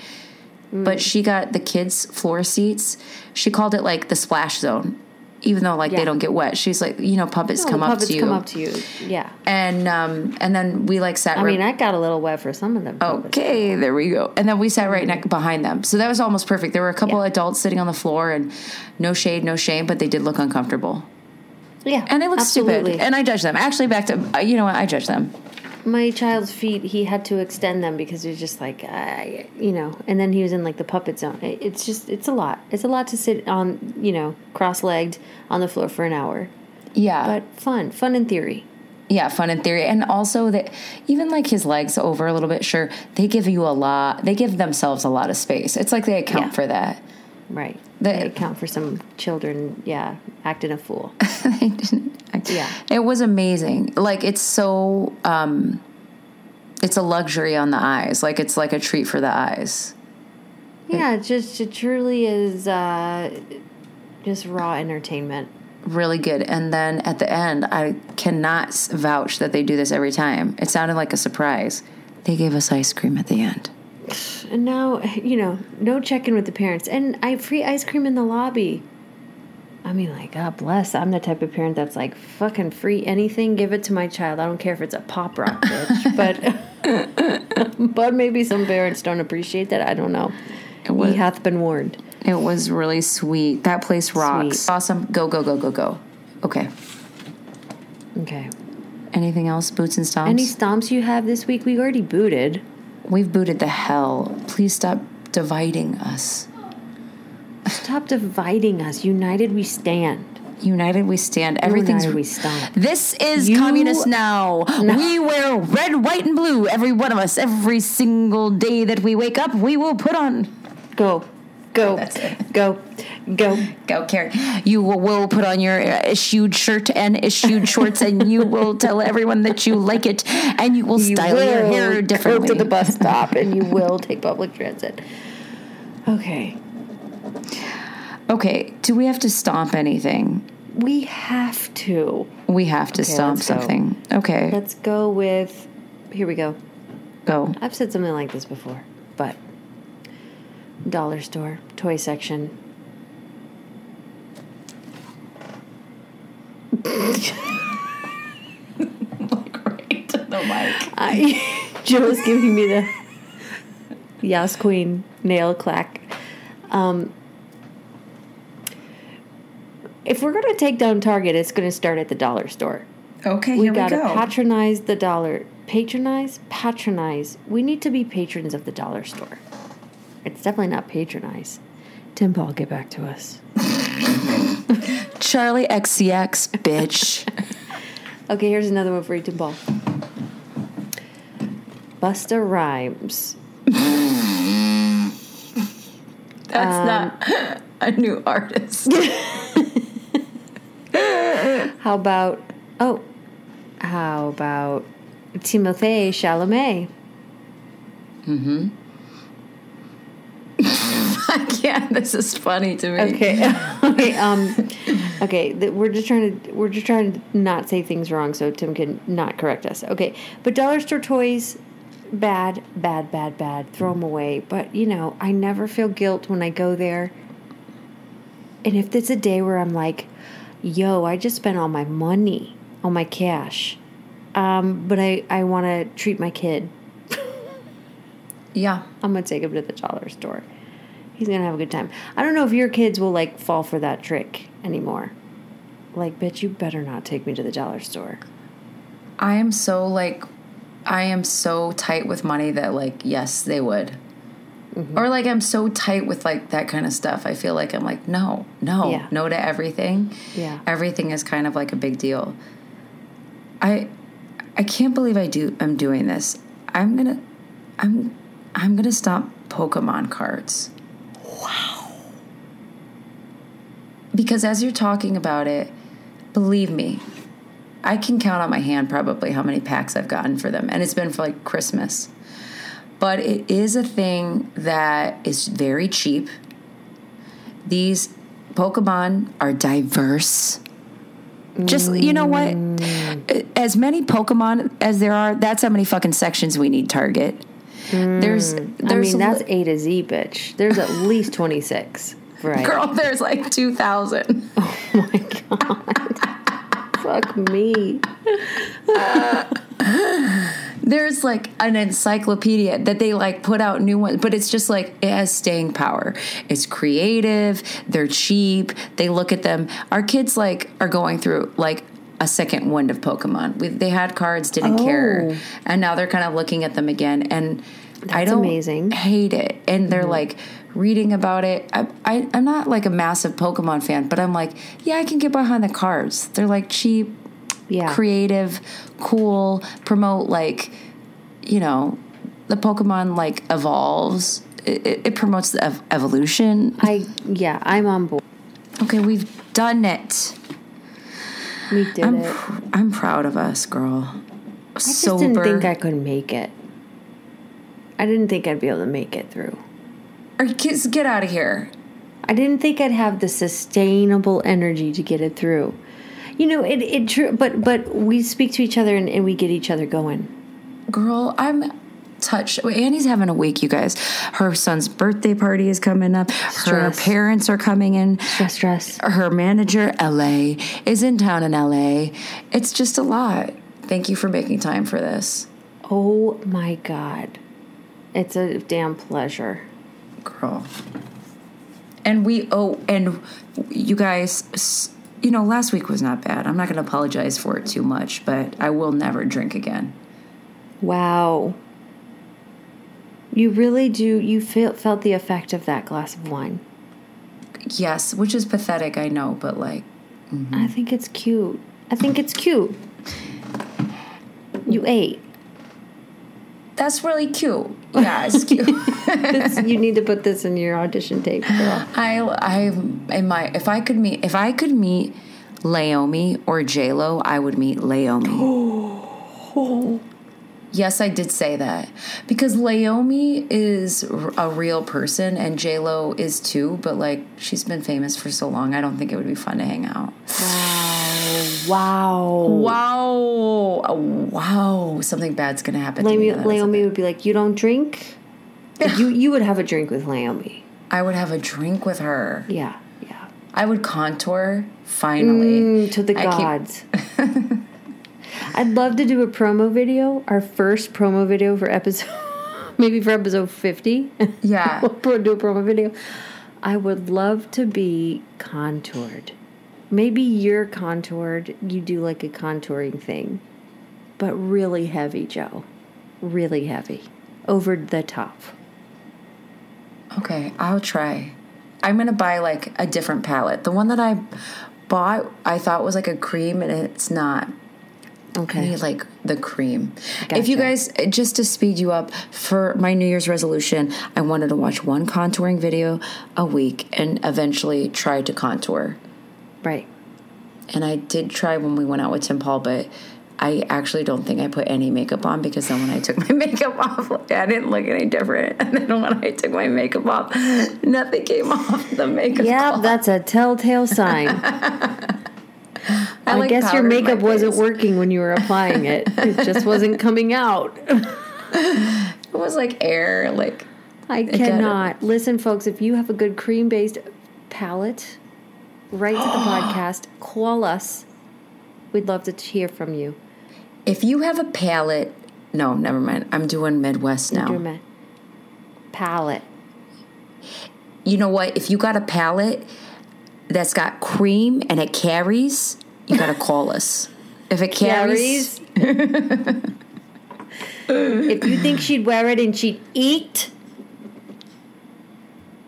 But she got the kids floor seats. She called it like the splash zone even though like Yeah. they don't get wet she's like you know puppets No, come up puppets to you come up to you. Yeah. and um and then we like sat I right- mean, I got a little wet for some of them. puppets. Okay, there we go. And then we sat right next behind them. So that was almost perfect. There were a couple Yeah. adults sitting on the floor and no shade, no shame, but they did look uncomfortable. Yeah. And they look absolutely. stupid. And I judge them. Actually, back to, uh, you know what? I judge them. My child's feet, he had to extend them because he was just like, I, you know. And then he was in like the puppet zone. It- It's just, it's a lot. It's a lot to sit on, you know, cross-legged on the floor for an hour. Yeah. But fun, fun in theory. yeah, fun in theory. And also that even like his legs over a little bit, sure, they give you a lot, they give themselves a lot of space. It's like they account Yeah. for that. Right. The- they account for some children, yeah, acting a fool. they didn't. Yeah. It was amazing. Like it's so, um, it's a luxury on the eyes. Like it's like a treat for the eyes. Yeah, it just it truly is uh, just raw entertainment. really good. And then at the end, I cannot vouch that they do this every time. It sounded like a surprise. They gave us ice cream at the end. And now, you know, no check in with the parents. And I free ice cream in the lobby. I mean, like, God bless. I'm the type of parent that's like, fucking free anything, give it to my child. I don't care if it's a pop rock, bitch. but, but maybe some parents don't appreciate that. I don't know. was- he hath been warned. It was really sweet. That place rocks. Sweet. Awesome. Go, go, go, go, go. Okay. Okay. Anything else? Boots and stomps? Any stomps you have this week? We already booted. We've booted the hell. Please stop dividing us. Stop dividing us. United we stand. United we stand. Everything's. United we stand. This is You- communist now. We wear red, white, and blue. Every one of us. Every single day that we wake up, we will put on Go. Go. Go. Go. Go, Karen. You will, will put on your uh, issued shirt and issued shorts, and you will tell everyone that you like it, and you will style your hair differently. Go to the bus stop and you will take public transit. Okay. Okay, do we have to stomp anything? We have to. We have to Okay, stomp let's go. something. Okay, Let's go with. Here we go. go. I've said something like this before, but dollar store, toy section. Like right to the mic. I, Joe's giving me the Yas Queen nail clack. Um, if we're going to take down Target, it's going to start at the dollar store. Okay, We here got we to go. patronize the dollar. Patronize? Patronize. We need to be patrons of the dollar store. It's definitely not patronize. Tim Paul, get back to us. Charli XCX, bitch. Okay, here's another one for you, Tim Paul. Busta Rhymes. That's Um, not a new artist. How about oh, how about Timothée Chalamet? yeah, this is funny to me. Okay, okay, um, okay. We're just trying to we're just trying to not say things wrong so Tim can not correct us. Okay, but dollar store toys, bad, bad, bad, bad. Throw them away. But you know, I never feel guilt when I go there. And if it's a day where I'm like, "Yo, I just spent all my money, all my cash," um, but I I want to treat my kid. Yeah. I'm gonna take him to the dollar store. He's gonna have a good time. I don't know if your kids will like fall for that trick anymore. Like, bitch, you better not take me to the dollar store. I am so like I am so tight with money that like yes, they would. Mm-hmm. Or like I'm so tight with like that kind of stuff. I feel like I'm like no, no, Yeah. no to everything. Yeah. Everything is kind of like a big deal. I I can't believe I do I'm doing this. I'm going to I'm I'm going to stop Pokemon cards. Wow. Because as you're talking about it, believe me, I can count on my hand probably how many packs I've gotten for them. And it's been for like Christmas. But it is a thing that is very cheap. These Pokemon are diverse. Just, you know what? Mm. As many Pokemon as there are, that's how many fucking sections we need, Target. There's, mm. I mean, that's A to Z, bitch. There's at least 26. Right. girl, there's like 2,000. Oh my God. Fuck me. there's like an encyclopedia that they like put out new ones but it's just like it has staying power it's creative they're cheap they look at them our kids like are going through like a second wind of pokemon we, they had cards didn't care Oh. and now they're kind of looking at them again and i don't amazing. hate it and they're mm-hmm. like reading about it I, I, i'm not like a massive pokemon fan but i'm like yeah i can get behind the cards they're like cheap Yeah. creative, cool, promote like, you know, the Pokemon like evolves. It, it, it promotes the ev- evolution. I, yeah, I'm on board. Okay, we've done it. We did I'm it. I'm proud of us, girl. I just Sober. didn't think I could make it. I didn't think I'd be able to make it through. Or kids, get out of here. I didn't think I'd have the sustainable energy to get it through. You know, it it true, but but we speak to each other and, and we get each other going. Girl, I'm Wait, Annie's having a week, you guys. Her son's birthday party is coming up. Her parents are coming in. Stress, stress. her manager la is in town in la it's just a lot thank you for making time for this Oh my god, it's a damn pleasure. girl and we oh and you guys you know last week was not bad i'm not going to apologize for it too much but i will never drink again Wow. You really do. You feel, felt the effect of that glass of wine. yes which is pathetic i know but like mm-hmm. I think it's cute. I think it's cute. You ate. that's really cute yeah it's cute This, you need to put this in your audition tape, girl. I I in my if I could meet if I could meet Leiomy or J Lo, I would meet Leiomy. Oh. Yes, I did say that because Leiomy is a real person and J Lo is too. But like she's been famous for so long, I don't think it would be fun to hang out. Wow. Wow, wow, wow. something bad's gonna happen. to me. Leiomy, That's- Leiomy would be like, "You don't drink." Like, you you would have a drink with Leiomy. I would have a drink with her. Yeah, yeah. I would contour finally Mm, to the I keep- gods. I'd love to do a promo video, our first promo video for episode, maybe for episode 50. Yeah. we'll do a promo video. I would love to be contoured. Maybe you're contoured, you do like a contouring thing, but really heavy, Joe. Really heavy. Over the top. Okay, I'll try. I'm gonna buy like a different palette. The one that I bought, I thought was like a cream, and it's not. I Okay. need like the cream. If you guys, just to speed you up, for my New Year's resolution, I wanted to watch one contouring video a week and eventually try to contour. Right. And I did try when we went out with Tim Paul, but I actually don't think I put any makeup on because then when I took my makeup off, like, I didn't look any different. And then when I took my makeup off, nothing came off the makeup. Yeah, that's a telltale sign. I, like, guess your makeup wasn't working when you were applying it. It just wasn't coming out. It was like air, like I cannot. Listen, folks, if you have a good cream based palette, write to the podcast, call us. We'd love to hear from you. if you have a palette. No, never mind. I'm doing Midwest now. Palette. you know what? If you got a palette that's got cream and it carries, you gotta call us. If it carries, Carries. if you think she'd wear it and she'd eat,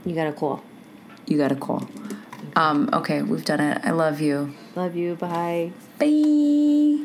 you gotta call. you gotta call. Um, okay, we've done it. I love you. Love you. Bye. Bye.